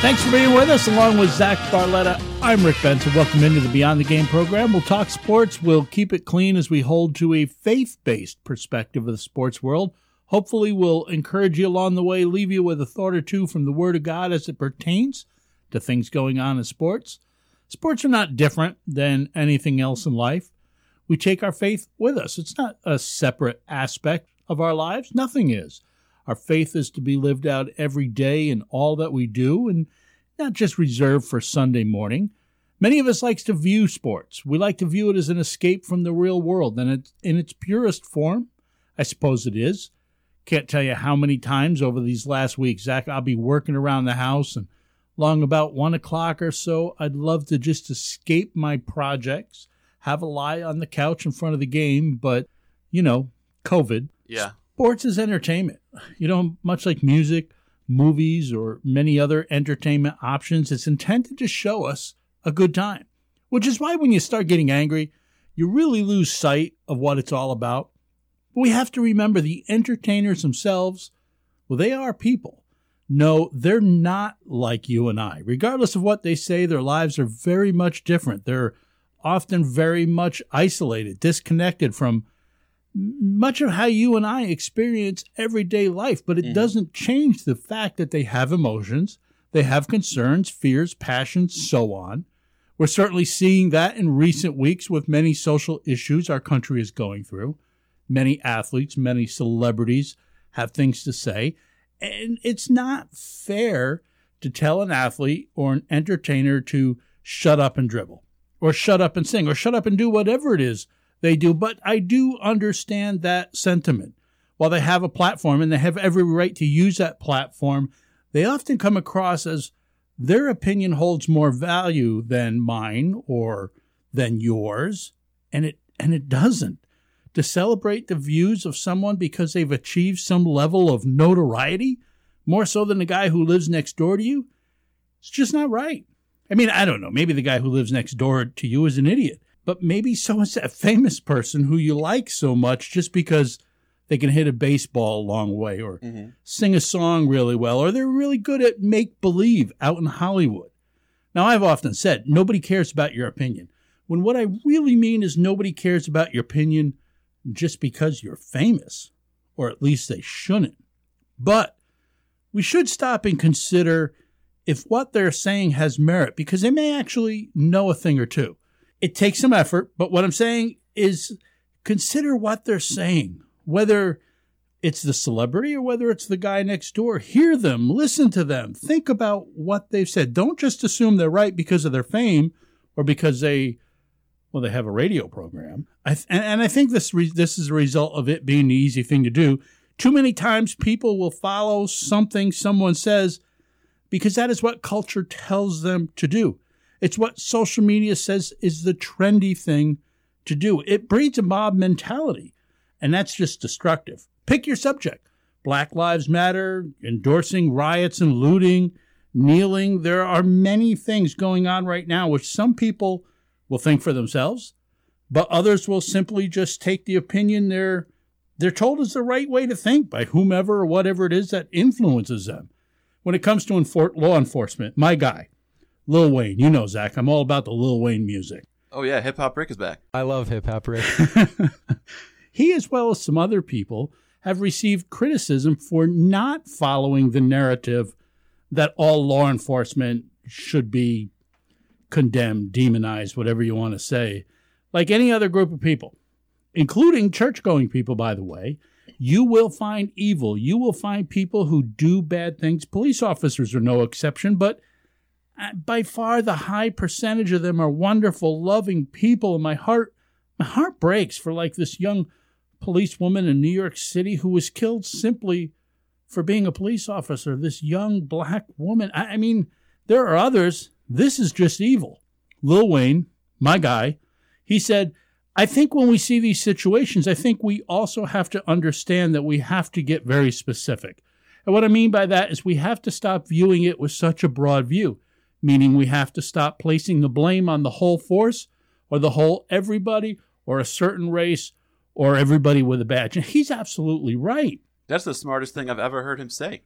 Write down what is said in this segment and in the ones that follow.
Thanks for being with us, along with Zach Barletta. I'm Rick Benson. Welcome into the Beyond the Game program. We'll talk sports. We'll keep it clean as we hold to a faith based perspective of the sports world. Hopefully, we'll encourage you along the way, leave you with a thought or two from the Word of God as it pertains to things going on in sports. Sports are not different than anything else in life. We take our faith with us, it's not a separate aspect of our lives. Nothing is. Our faith is to be lived out every day in all that we do and not just reserved for Sunday morning. Many of us likes to view sports. We like to view it as an escape from the real world, and it's in its purest form, I suppose it is. Can't tell you how many times over these last weeks, Zach, I'll be working around the house and long about one o'clock or so, I'd love to just escape my projects, have a lie on the couch in front of the game, but you know, COVID. Yeah. Sports is entertainment. You know, much like music, movies, or many other entertainment options, it's intended to show us a good time. Which is why when you start getting angry, you really lose sight of what it's all about. But we have to remember the entertainers themselves, well, they are people. No, they're not like you and I. Regardless of what they say, their lives are very much different. They're often very much isolated, disconnected from much of how you and I experience everyday life, but it mm-hmm. doesn't change the fact that they have emotions, they have concerns, fears, passions, so on. We're certainly seeing that in recent weeks with many social issues our country is going through. Many athletes, many celebrities have things to say. And it's not fair to tell an athlete or an entertainer to shut up and dribble, or shut up and sing, or shut up and do whatever it is they do. But I do understand that sentiment. While they have a platform and they have every right to use that platform, they often come across as their opinion holds more value than mine or than yours, and it and it doesn't. To celebrate the views of someone because they've achieved some level of notoriety, more so than the guy who lives next door to you, it's just not right. I mean, I don't know. Maybe the guy who lives next door to you is an idiot but maybe so is a famous person who you like so much just because they can hit a baseball a long way or mm-hmm. sing a song really well or they're really good at make believe out in Hollywood. Now, I've often said nobody cares about your opinion. When what I really mean is nobody cares about your opinion just because you're famous, or at least they shouldn't. But we should stop and consider if what they're saying has merit because they may actually know a thing or two. It takes some effort, but what I'm saying is consider what they're saying, whether it's the celebrity or whether it's the guy next door. Hear them, listen to them, think about what they've said. Don't just assume they're right because of their fame or because they, well, they have a radio program. I th- and, I think this re- this is a result of it being the easy thing to do. Too many times people will follow something someone says because that is what culture tells them to do. It's what social media says is the trendy thing to do. It breeds a mob mentality, and that's just destructive. Pick your subject Black Lives Matter, endorsing riots and looting, kneeling. There are many things going on right now which some people will think for themselves, but others will simply just take the opinion they're they're told is the right way to think by whomever or whatever it is that influences them. When it comes to law enforcement, my guy, Lil Wayne. You know, Zach, I'm all about the Lil Wayne music. Oh, yeah. Hip Hop Rick is back. I love Hip Hop Rick. he, as well as some other people, have received criticism for not following the narrative that all law enforcement should be condemned, demonized, whatever you want to say, like any other group of people, including church going people, by the way. You will find evil. You will find people who do bad things. Police officers are no exception, but Uh, by far the high percentage of them are wonderful, loving people. And my heart, my heart breaks for like this young policewoman in New York City who was killed simply for being a police officer. This young black woman. I, I mean, there are others. This is just evil. Lil Wayne, my guy, he said, I think when we see these situations, I think we also have to understand that we have to get very specific. And what I mean by that is we have to stop viewing it with such a broad view, meaning we have to stop placing the blame on the whole force or the whole everybody or a certain race or everybody with a badge. And he's absolutely right. That's the smartest thing I've ever heard him say.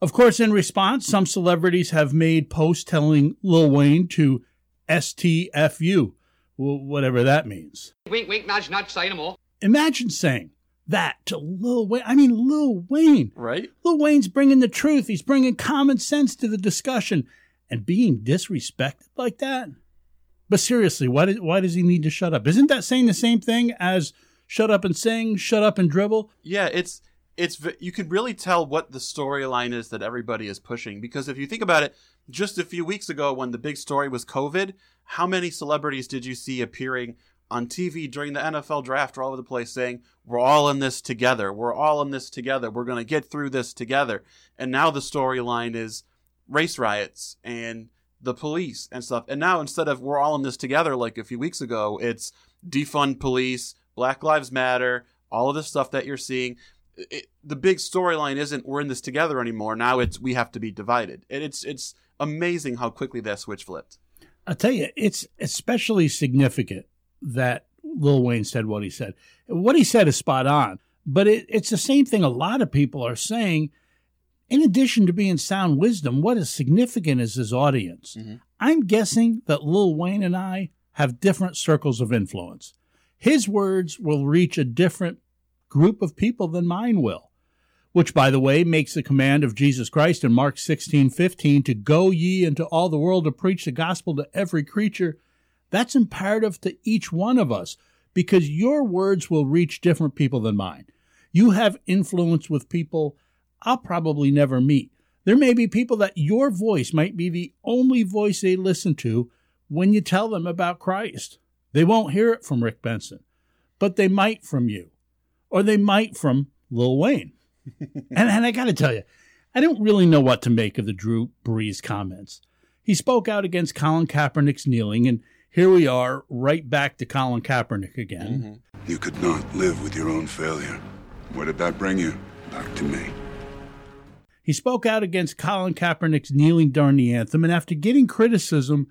Of course, in response, some celebrities have made posts telling Lil Wayne to STFU, whatever that means. Wink, wink, nudge, nudge, say no more. Imagine saying that to Lil Wayne. I mean, Lil Wayne. Right? Lil Wayne's bringing the truth. He's bringing common sense to the discussion. And being disrespected like that? But seriously, why, did, why does he need to shut up? Isn't that saying the same thing as shut up and sing, shut up and dribble? Yeah, it's it's you can really tell what the storyline is that everybody is pushing because if you think about it, just a few weeks ago when the big story was COVID, how many celebrities did you see appearing on TV during the NFL draft or all over the place saying, We're all in this together. We're all in this together. We're going to get through this together. And now the storyline is race riots and the police and stuff. And now instead of we're all in this together like a few weeks ago, it's defund police, Black Lives Matter, all of the stuff that you're seeing it, the big storyline isn't we're in this together anymore. Now it's we have to be divided, and it's it's amazing how quickly that switch flipped. I'll tell you, it's especially significant that Lil Wayne said what he said. What he said is spot on, but it, it's the same thing a lot of people are saying. In addition to being sound wisdom, what is significant is his audience. Mm-hmm. I'm guessing that Lil Wayne and I have different circles of influence. His words will reach a different group of people than mine will. Which, by the way, makes the command of Jesus Christ in Mark 16 15 to go ye into all the world to preach the gospel to every creature. That's imperative to each one of us because your words will reach different people than mine. You have influence with people I'll probably never meet. There may be people that your voice might be the only voice they listen to when you tell them about Christ. They won't hear it from Rick Benson, but they might from you or they might from Lil Wayne. and, and I got to tell you, I don't really know what to make of the Drew Brees comments. He spoke out against Colin Kaepernick's kneeling, and here we are, right back to Colin Kaepernick again. Mm-hmm. You could not live with your own failure. Where did that bring you? Back to me. He spoke out against Colin Kaepernick's kneeling during the anthem, and after getting criticism,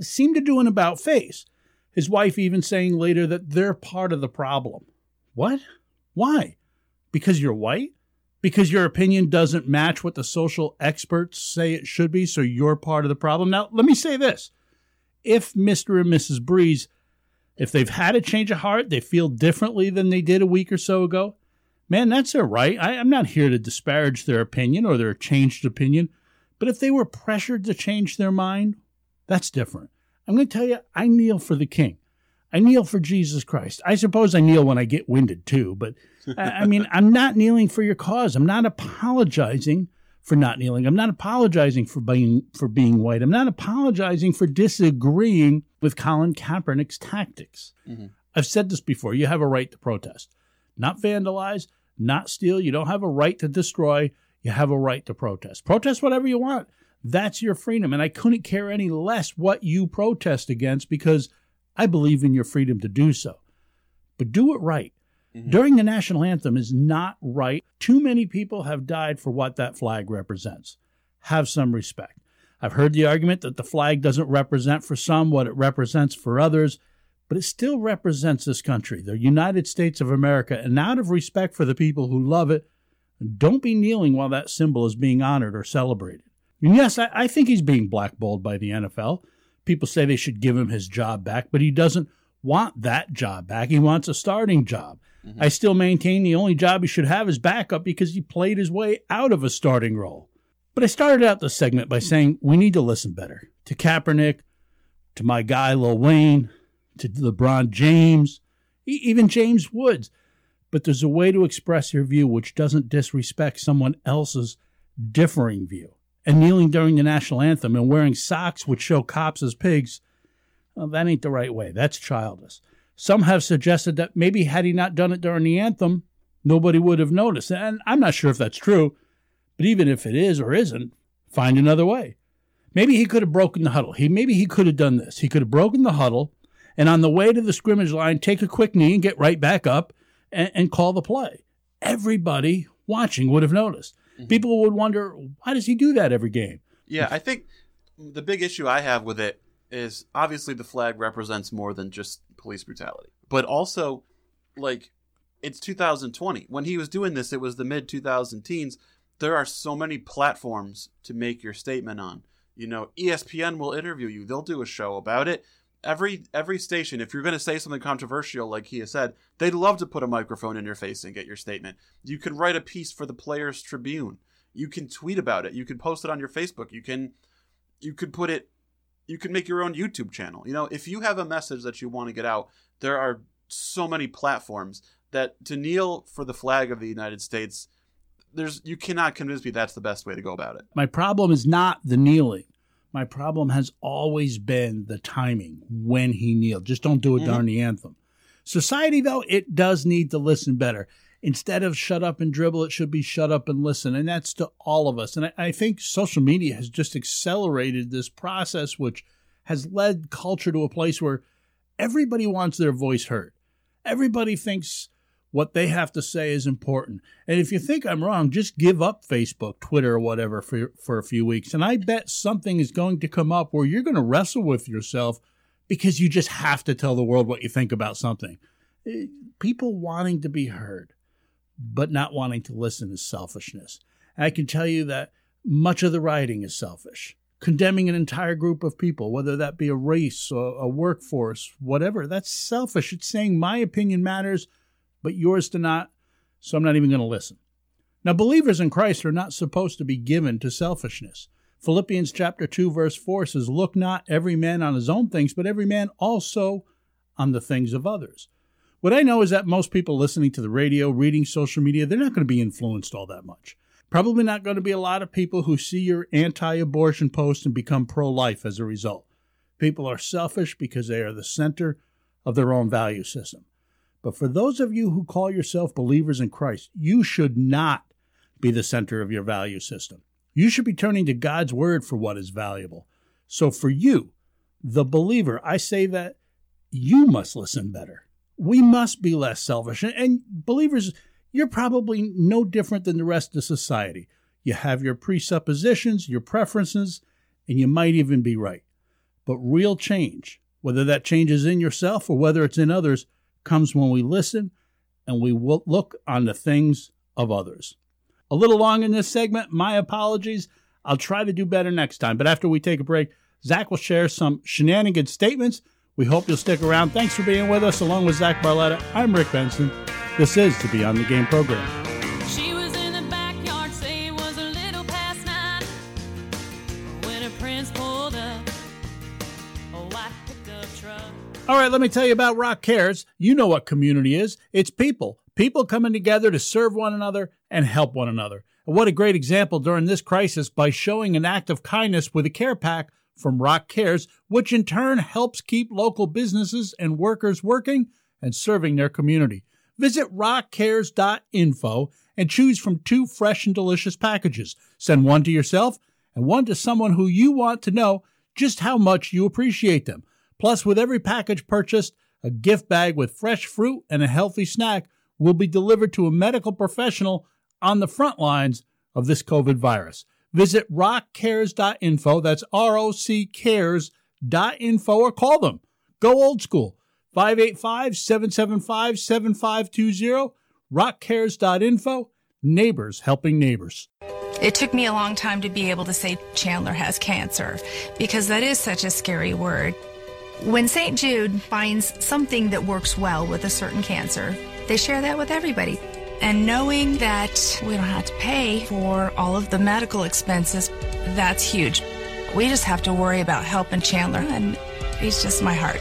seemed to do an about face. His wife even saying later that they're part of the problem. What? Why? Because you're white? Because your opinion doesn't match what the social experts say it should be, so you're part of the problem? Now, let me say this. If Mr. and Mrs. Brees, if they've had a change of heart, they feel differently than they did a week or so ago, man, that's their right. I, I'm not here to disparage their opinion or their changed opinion, but if they were pressured to change their mind, that's different. I'm going to tell you, I kneel for the king. I kneel for Jesus Christ. I suppose I kneel when I get winded too, but I mean, I'm not kneeling for your cause. I'm not apologizing for not kneeling. I'm not apologizing for being for being white. I'm not apologizing for disagreeing with Colin Kaepernick's tactics. Mm-hmm. I've said this before. You have a right to protest, not vandalize, not steal. You don't have a right to destroy. You have a right to protest. Protest whatever you want. That's your freedom. And I couldn't care any less what you protest against because I believe in your freedom to do so. But do it right. Mm-hmm. During the national anthem is not right. Too many people have died for what that flag represents. Have some respect. I've heard the argument that the flag doesn't represent for some what it represents for others, but it still represents this country, the United States of America, and out of respect for the people who love it, don't be kneeling while that symbol is being honored or celebrated. And yes, I, I think he's being blackballed by the NFL. People say they should give him his job back, but he doesn't want that job back. He wants a starting job. Mm-hmm. I still maintain the only job he should have is backup because he played his way out of a starting role. But I started out the segment by saying we need to listen better to Kaepernick, to my guy Lil Wayne, to LeBron James, even James Woods. But there's a way to express your view which doesn't disrespect someone else's differing view and kneeling during the national anthem and wearing socks which show cops as pigs, well, that ain't the right way. That's childish. Some have suggested that maybe had he not done it during the anthem, nobody would have noticed. And I'm not sure if that's true, but even if it is or isn't, find another way. Maybe he could have broken the huddle. He maybe he could have done this. He could have broken the huddle And on the way to the scrimmage line, take a quick knee and get right back up and, and call the play. Everybody watching would have noticed. Mm-hmm. People would wonder, why does he do that every game? Yeah, I think the big issue I have with it is obviously the flag represents more than just police brutality, but also like it's 2020. When he was doing this, it was the mid 2000 teens. There are so many platforms to make your statement on. You know, ESPN will interview you. They'll do a show about it. Every every station, if you're going to say something controversial, like he has said, they'd love to put a microphone in your face and get your statement. You can write a piece for the Players Tribune. You can tweet about it. You can post it on your Facebook. You can you could put it you can make your own YouTube channel. You know, if you have a message that you want to get out, there are so many platforms that to kneel for the flag of the United States, there's you cannot convince me that's the best way to go about it. My problem is not the kneeling. My problem has always been the timing when he kneeled. Just don't do it during the anthem. Society, though, it does need to listen better. Instead of shut up and dribble, it should be shut up and listen. And that's to all of us. And I, I think social media has just accelerated this process, which has led culture to a place where everybody wants their voice heard. Everybody thinks what they have to say is important. And if you think I'm wrong, just give up Facebook, Twitter, or whatever for, for a few weeks. And I bet something is going to come up where you're going to wrestle with yourself because you just have to tell the world what you think about something. Eh, People wanting to be heard, but not wanting to listen is selfishness. I can tell you that much of the writing is selfish. Condemning an entire group of people, whether that be a race or a workforce, whatever, that's selfish. It's saying my opinion matters, but yours do not, so I'm not even going to listen. Now, believers in Christ are not supposed to be given to selfishness. Philippians chapter 2 verse 4 says, "Look not every man on his own things, but every man also on the things of others." What I know is that most people listening to the radio, reading social media, they're not going to be influenced all that much. Probably not going to be a lot of people who see your anti-abortion post and become pro-life as a result. People are selfish because they are the center of their own value system. But for those of you who call yourself believers in Christ, you should not be the center of your value system. You should be turning to God's word for what is valuable. So for you, the believer, I say that you must listen better. We must be less selfish. And- believers, you're probably no different than the rest of society. You have your presuppositions, your preferences, and you might even be right. But real change, whether that change is in yourself or whether it's in others, comes when we listen and we look on the things of others. A little long in this segment, my apologies. I'll try to do better next time. But after we take a break, Zach will share some shenanigan statements. We hope you'll stick around. Thanks for being with us. Along with Zach Barletta, I'm Rick Benson. This is the Beyond the Game program. Right, let me tell you about ROC Cares. You know what community is it's people. People coming together to serve one another and help one another. And what a great example during this crisis by showing an act of kindness with a care pack from ROC Cares, which in turn helps keep local businesses and workers working and serving their community. Visit roccares.info and choose from two fresh and delicious packages. Send one to yourself and one to someone who you want to know just how much you appreciate them. Plus, with every package purchased, a gift bag with fresh fruit and a healthy snack will be delivered to a medical professional on the front lines of this COVID virus. Visit roccares.info, that's R O C cares.info, or call them. Go old school. 585 775 7520, roccares.info, neighbors helping neighbors. It took me a long time to be able to say Chandler has cancer because that is such a scary word. When St. Jude finds something that works well with a certain cancer, they share that with everybody. And knowing that we don't have to pay for all of the medical expenses, that's huge. We just have to worry about helping Chandler, and he's just my heart.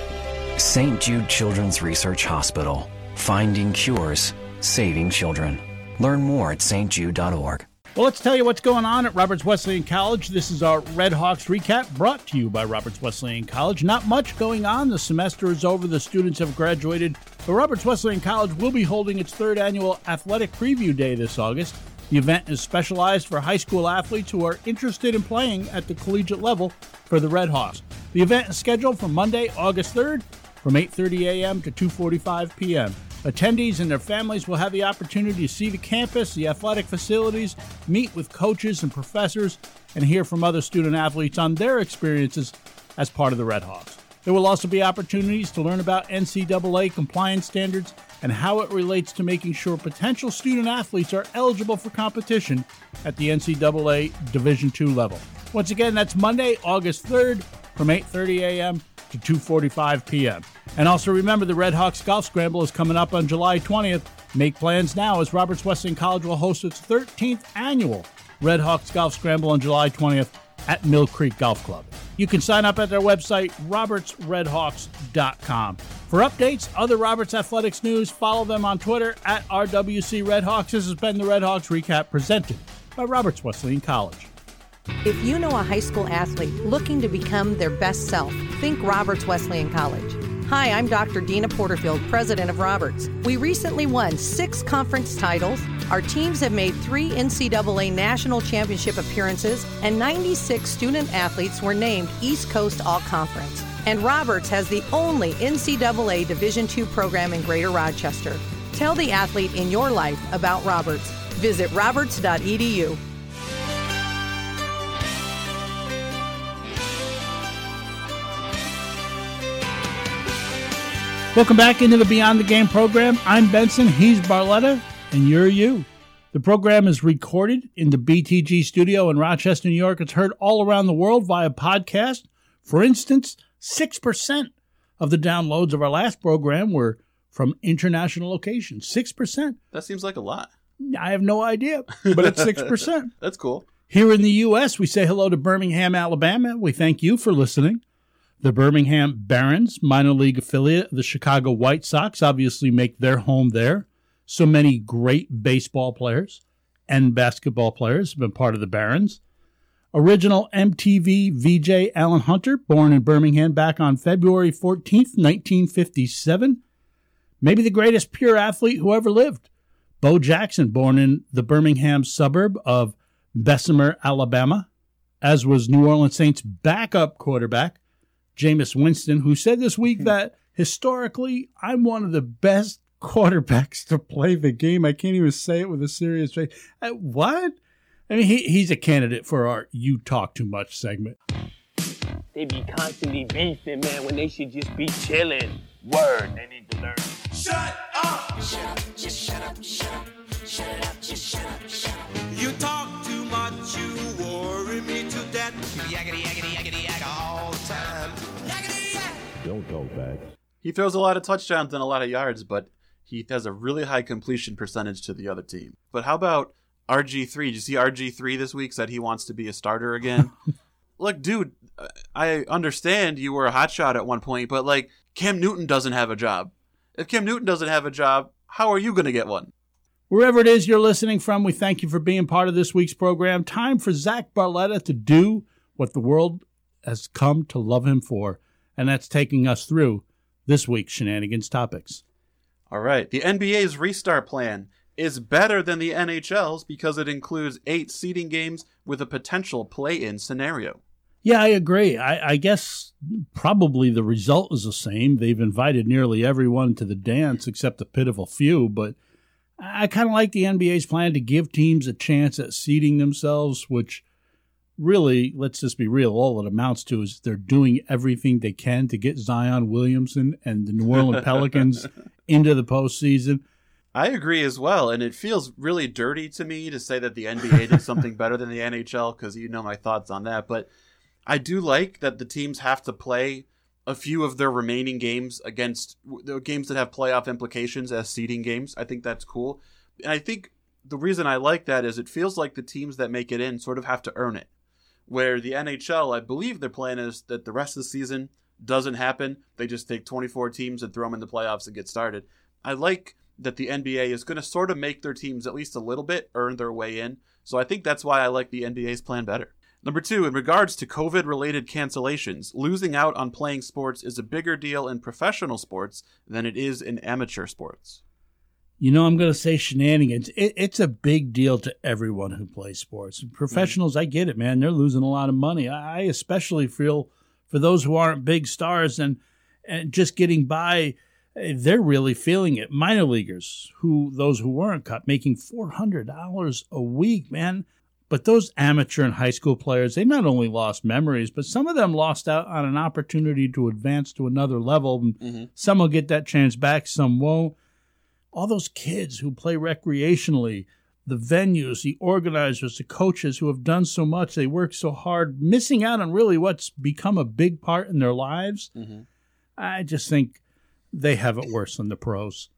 St. Jude Children's Research Hospital. Finding cures, saving children. Learn more at stjude.org. Well, let's tell you what's going on at Roberts Wesleyan College. This is our Red Hawks recap brought to you by Roberts Wesleyan College. Not much going on. The semester is over, the students have graduated. But Roberts Wesleyan College will be holding its third annual Athletic Preview Day this August. The event is specialized for high school athletes who are interested in playing at the collegiate level for the Red Hawks. The event is scheduled for Monday, August 3rd from 8:30 a.m. to 2:45 p.m. Attendees and their families will have the opportunity to see the campus, the athletic facilities, meet with coaches and professors, and hear from other student athletes on their experiences as part of the Red Hawks. There will also be opportunities to learn about NCAA compliance standards and how it relates to making sure potential student athletes are eligible for competition at the NCAA Division II level. Once again, that's Monday, August 3rd from 8:30 a.m. to 2:45 p.m. And also remember the Red Hawks Golf Scramble is coming up on July 20th. Make plans now as Roberts Wesleyan College will host its 13th annual Red Hawks Golf Scramble on July 20th at Mill Creek Golf Club. You can sign up at their website, robertsredhawks.com. For updates, other Roberts Athletics news, follow them on Twitter at RWC Redhawks. This has been the Redhawks Recap presented by Roberts Wesleyan College. If you know a high school athlete looking to become their best self, think Roberts Wesleyan College. Hi, I'm Dr. Deana Porterfield, president of Roberts. We recently won six conference titles. Our teams have made three NCAA national championship appearances, and 96 student athletes were named East Coast All Conference. And Roberts has the only NCAA Division II program in Greater Rochester. Tell the athlete in your life about Roberts. Visit roberts.edu. Welcome back into the Beyond the Game program. I'm Benson, he's Barletta, and you're you. The program is recorded in the BTG studio in Rochester, New York. It's heard all around the world via podcast. For instance, 6% of the downloads of our last program were from international locations. 6%. That seems like a lot. I have no idea, but it's 6%. That's cool. Here in the U.S., we say hello to Birmingham, Alabama. We thank you for listening. The Birmingham Barons, minor league affiliate of the Chicago White Sox, obviously make their home there. So many great baseball players and basketball players have been part of the Barons. Original MTV VJ Alan Hunter, born in Birmingham back on February 14th, 1957. Maybe the greatest pure athlete who ever lived. Bo Jackson, born in the Birmingham suburb of Bessemer, Alabama, as was New Orleans Saints backup quarterback Jameis Winston, who said this week that historically, I'm one of the best quarterbacks to play the game. I can't even say it with a serious face. Uh, what? I mean, he, he's a candidate for our You Talk Too Much segment. They be constantly beefing, man, when they should just be chilling. Word, they need to learn. Shut up! Shut up, just shut up, shut up. Shut up, just shut up, shut up. You talk too much, you worry me to death. Yakety, yakety, yakety, yak all the time. He throws a lot of touchdowns and a lot of yards, but he has a really high completion percentage to the other team. But how about RG3? Did you see RG3 this week said he wants to be a starter again? Look, dude, I understand you were a hotshot at one point, but like Cam Newton doesn't have a job. If Cam Newton doesn't have a job, how are you going to get one? Wherever it is you're listening from, we thank you for being part of this week's program. Time for Zach Barletta to do what the world has come to love him for, and that's taking us through this week's shenanigans topics. All right. The NBA's restart plan is better than the NHL's because it includes eight seeding games with a potential play in scenario. Yeah, I agree. I, I, guess probably the result is the same. They've invited nearly everyone to the dance except a pitiful few, but I kind of like the NBA's plan to give teams a chance at seeding themselves, which really, let's just be real, all it amounts to is they're doing everything they can to get Zion Williamson and the New Orleans Pelicans into the postseason. I agree as well, and it feels really dirty to me to say that the NBA did something better than the NHL because you know my thoughts on that, but – I do like that the teams have to play a few of their remaining games against the games that have playoff implications as seeding games. I think that's cool. And I think the reason I like that is it feels like the teams that make it in sort of have to earn it. Where the NHL, I believe their plan is that the rest of the season doesn't happen. They just take 24 teams and throw them in the playoffs and get started. I like that the NBA is going to sort of make their teams at least a little bit earn their way in. So I think that's why I like the NBA's plan better. Number two, in regards to COVID related cancellations, losing out on playing sports is a bigger deal in professional sports than it is in amateur sports. You know, I'm going to say shenanigans. It, it's a big deal to everyone who plays sports. Professionals, mm-hmm. I get it, man. They're losing a lot of money. I especially feel for those who aren't big stars. And and just getting by, eh, they're really feeling it. Minor leaguers, who those who weren't cut, making four hundred dollars a week, man. But those amateur and high school players, they not only lost memories, but some of them lost out on an opportunity to advance to another level. Mhm. Some will get that chance back, some won't. All those kids who play recreationally, the venues, the organizers, the coaches who have done so much, they work so hard, missing out on really what's become a big part in their lives. Mhm. I just think they have it worse than the pros.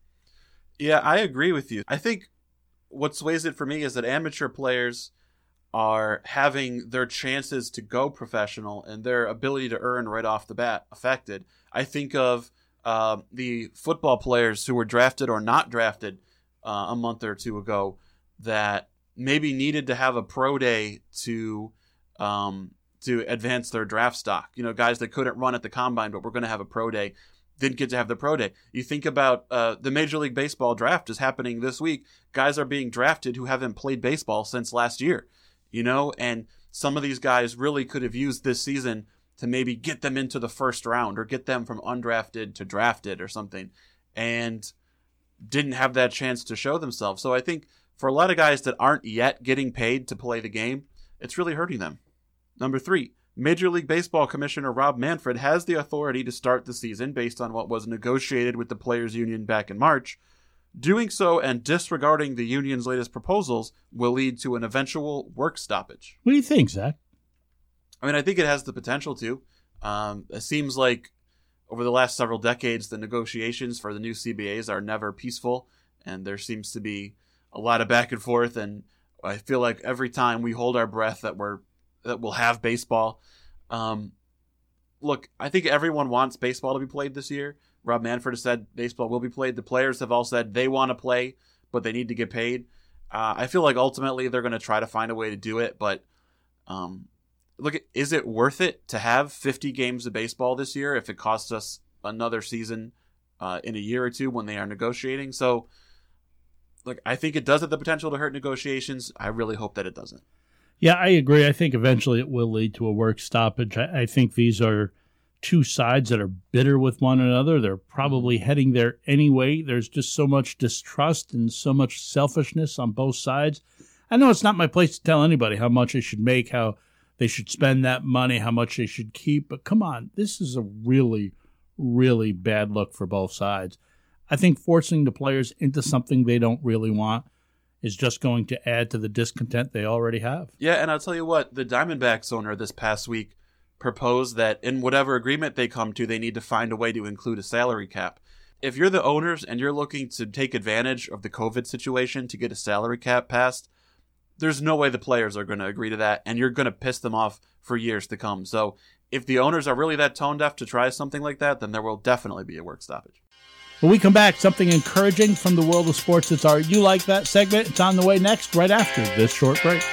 Yeah, I agree with you. I think what sways it for me is that amateur players are having their chances to go professional and their ability to earn right off the bat affected. I think of uh, the football players who were drafted or not drafted uh, a month or two ago that maybe needed to have a pro day to um, to advance their draft stock. You know, guys that couldn't run at the combine but were going to have a pro day didn't get to have the pro day. You think about uh, the Major League Baseball draft is happening this week. Guys are being drafted who haven't played baseball since last year, you know, and some of these guys really could have used this season to maybe get them into the first round or get them from undrafted to drafted or something, and didn't have that chance to show themselves. So I think for a lot of guys that aren't yet getting paid to play the game, it's really hurting them. Number three, Major League Baseball Commissioner Rob Manfred has the authority to start the season based on what was negotiated with the Players Union back in March. Doing so and disregarding the union's latest proposals will lead to an eventual work stoppage. What do you think, Zach? I mean, I think it has the potential to. Um, it seems like over the last several decades, the negotiations for the new CBAs are never peaceful, and there seems to be a lot of back and forth. And I feel like every time we hold our breath that we're that we'll have baseball. Um, look, I think everyone wants baseball to be played this year. Rob Manfred has said baseball will be played. The players have all said they want to play, but they need to get paid. Uh, I feel like ultimately they're going to try to find a way to do it, but um, look, is it worth it to have 50 games of baseball this year if it costs us another season uh, in a year or two when they are negotiating? So, look, I think it does have the potential to hurt negotiations. I really hope that it doesn't. Yeah, I agree. I think eventually it will lead to a work stoppage. I, I think these are two sides that are bitter with one another. They're probably heading there anyway. There's just so much distrust and so much selfishness on both sides. I know it's not my place to tell anybody how much they should make, how they should spend that money, how much they should keep, but come on, this is a really, really bad look for both sides. I think forcing the players into something they don't really want is just going to add to the discontent they already have. Yeah, and I'll tell you what, the Diamondbacks owner this past week proposed that in whatever agreement they come to, they need to find a way to include a salary cap. If you're the owners and you're looking to take advantage of the COVID situation to get a salary cap passed, there's no way the players are going to agree to that, and you're going to piss them off for years to come. So, if the owners are really that tone deaf to try something like that, then there will definitely be a work stoppage. When we come back, something encouraging from the world of sports. It's our You Like That segment. It's on the way next, right after this short break.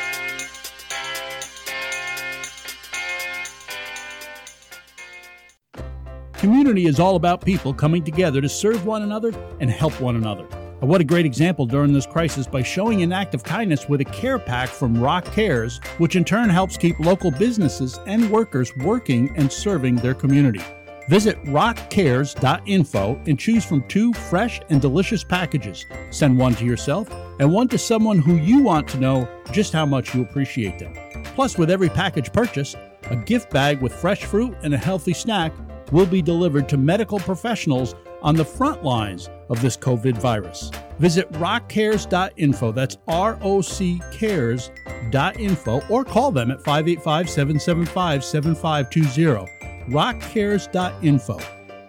Community is all about people coming together to serve one another and help one another. And what a great example during this crisis by showing an act of kindness with a care pack from ROC Cares, which in turn helps keep local businesses and workers working and serving their community. Visit roccares.info and choose from two fresh and delicious packages. Send one to yourself and one to someone who you want to know just how much you appreciate them. Plus, with every package purchase, a gift bag with fresh fruit and a healthy snack will be delivered to medical professionals on the front lines of this COVID virus. Visit roccares.info, that's R O C cares.info, or call them at 585 775 7520. Roccares.info.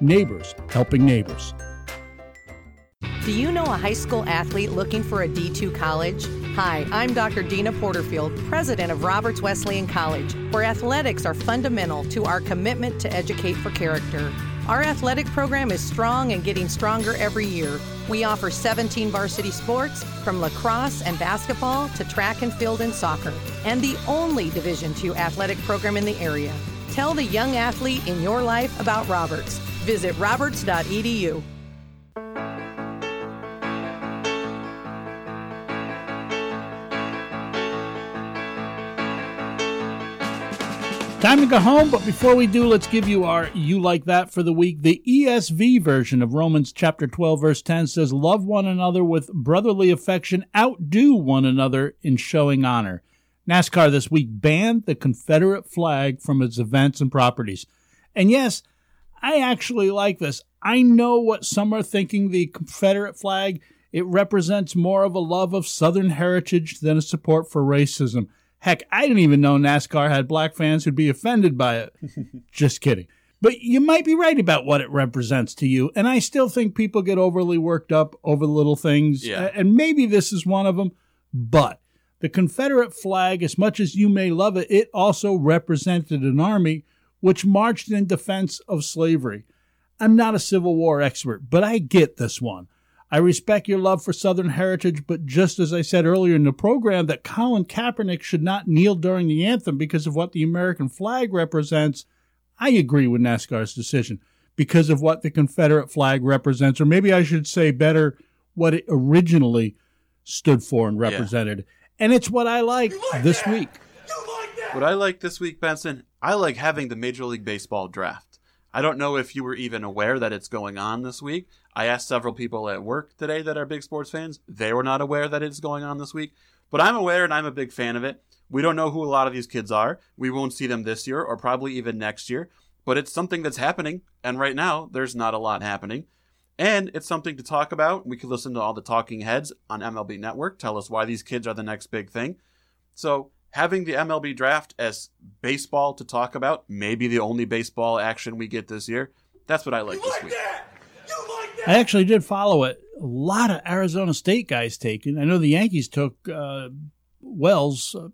Neighbors helping neighbors. Do you know a high school athlete looking for a D2 college? Hi, I'm Dr. Deana Porterfield, president of Roberts Wesleyan College, where athletics are fundamental to our commitment to educate for character. Our athletic program is strong and getting stronger every year. We offer 17 varsity sports, from lacrosse and basketball to track and field and soccer, and the only Division II athletic program in the area. Tell the young athlete in your life about Roberts. Visit roberts.edu. Time to go home, but before we do, let's give you our You Like That for the week. The ESV version of Romans chapter 12, verse 10 says, Love one another with brotherly affection, outdo one another in showing honor. NASCAR this week banned the Confederate flag from its events and properties. And yes, I actually like this. I know what some are thinking the Confederate flag, it represents more of a love of Southern heritage than a support for racism. Heck, I didn't even know NASCAR had black fans who'd be offended by it. Just kidding. But you might be right about what it represents to you. And I still think people get overly worked up over little things. Yeah. And maybe this is one of them. But the Confederate flag, as much as you may love it, it also represented an army which marched in defense of slavery. I'm not a Civil War expert, but I get this one. I respect your love for Southern heritage, but just as I said earlier in the program, that Colin Kaepernick should not kneel during the anthem because of what the American flag represents, I agree with NASCAR's decision because of what the Confederate flag represents, or maybe I should say better, what it originally stood for and represented. And it's what I like, this week. What I like this week, Benson, I like having the Major League Baseball draft. I don't know if you were even aware that it's going on this week. I asked several people at work today that are big sports fans. They were not aware that it's going on this week. But I'm aware and I'm a big fan of it. We don't know who a lot of these kids are. We won't see them this year or probably even next year. But it's something that's happening. And right now, there's not a lot happening. And it's something to talk about. We could listen to all the talking heads on MLB Network tell us why these kids are the next big thing. So having the MLB draft as baseball to talk about, maybe the only baseball action we get this year, that's what I like this week. I actually did follow it. A lot of Arizona State guys taken. I know the Yankees took uh, Wells, uh,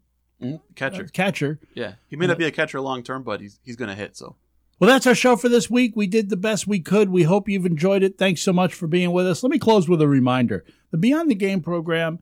Catcher. uh, catcher. Yeah. He may not be a catcher long term, but he's he's gonna hit, so Well, that's our show for this week. We did the best we could. We hope you've enjoyed it. Thanks so much for being with us. Let me close with a reminder. The Beyond the Game program,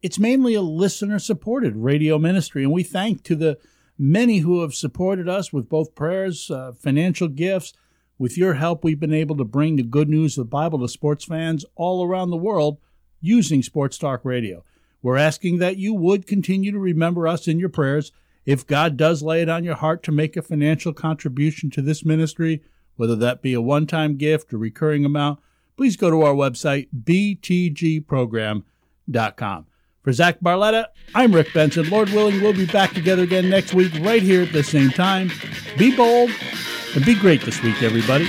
it's mainly a listener supported radio ministry, and we thank to the many who have supported us with both prayers, uh, financial gifts. With your help, we've been able to bring the good news of the Bible to sports fans all around the world using Sports Talk Radio. We're asking that you would continue to remember us in your prayers. If God does lay it on your heart to make a financial contribution to this ministry, whether that be a one time gift or recurring amount, please go to our website, btgprogram.com. For Zach Barletta, I'm Rick Benson. Lord willing, we'll be back together again next week, right here at the same time. Be bold and be great this week, everybody.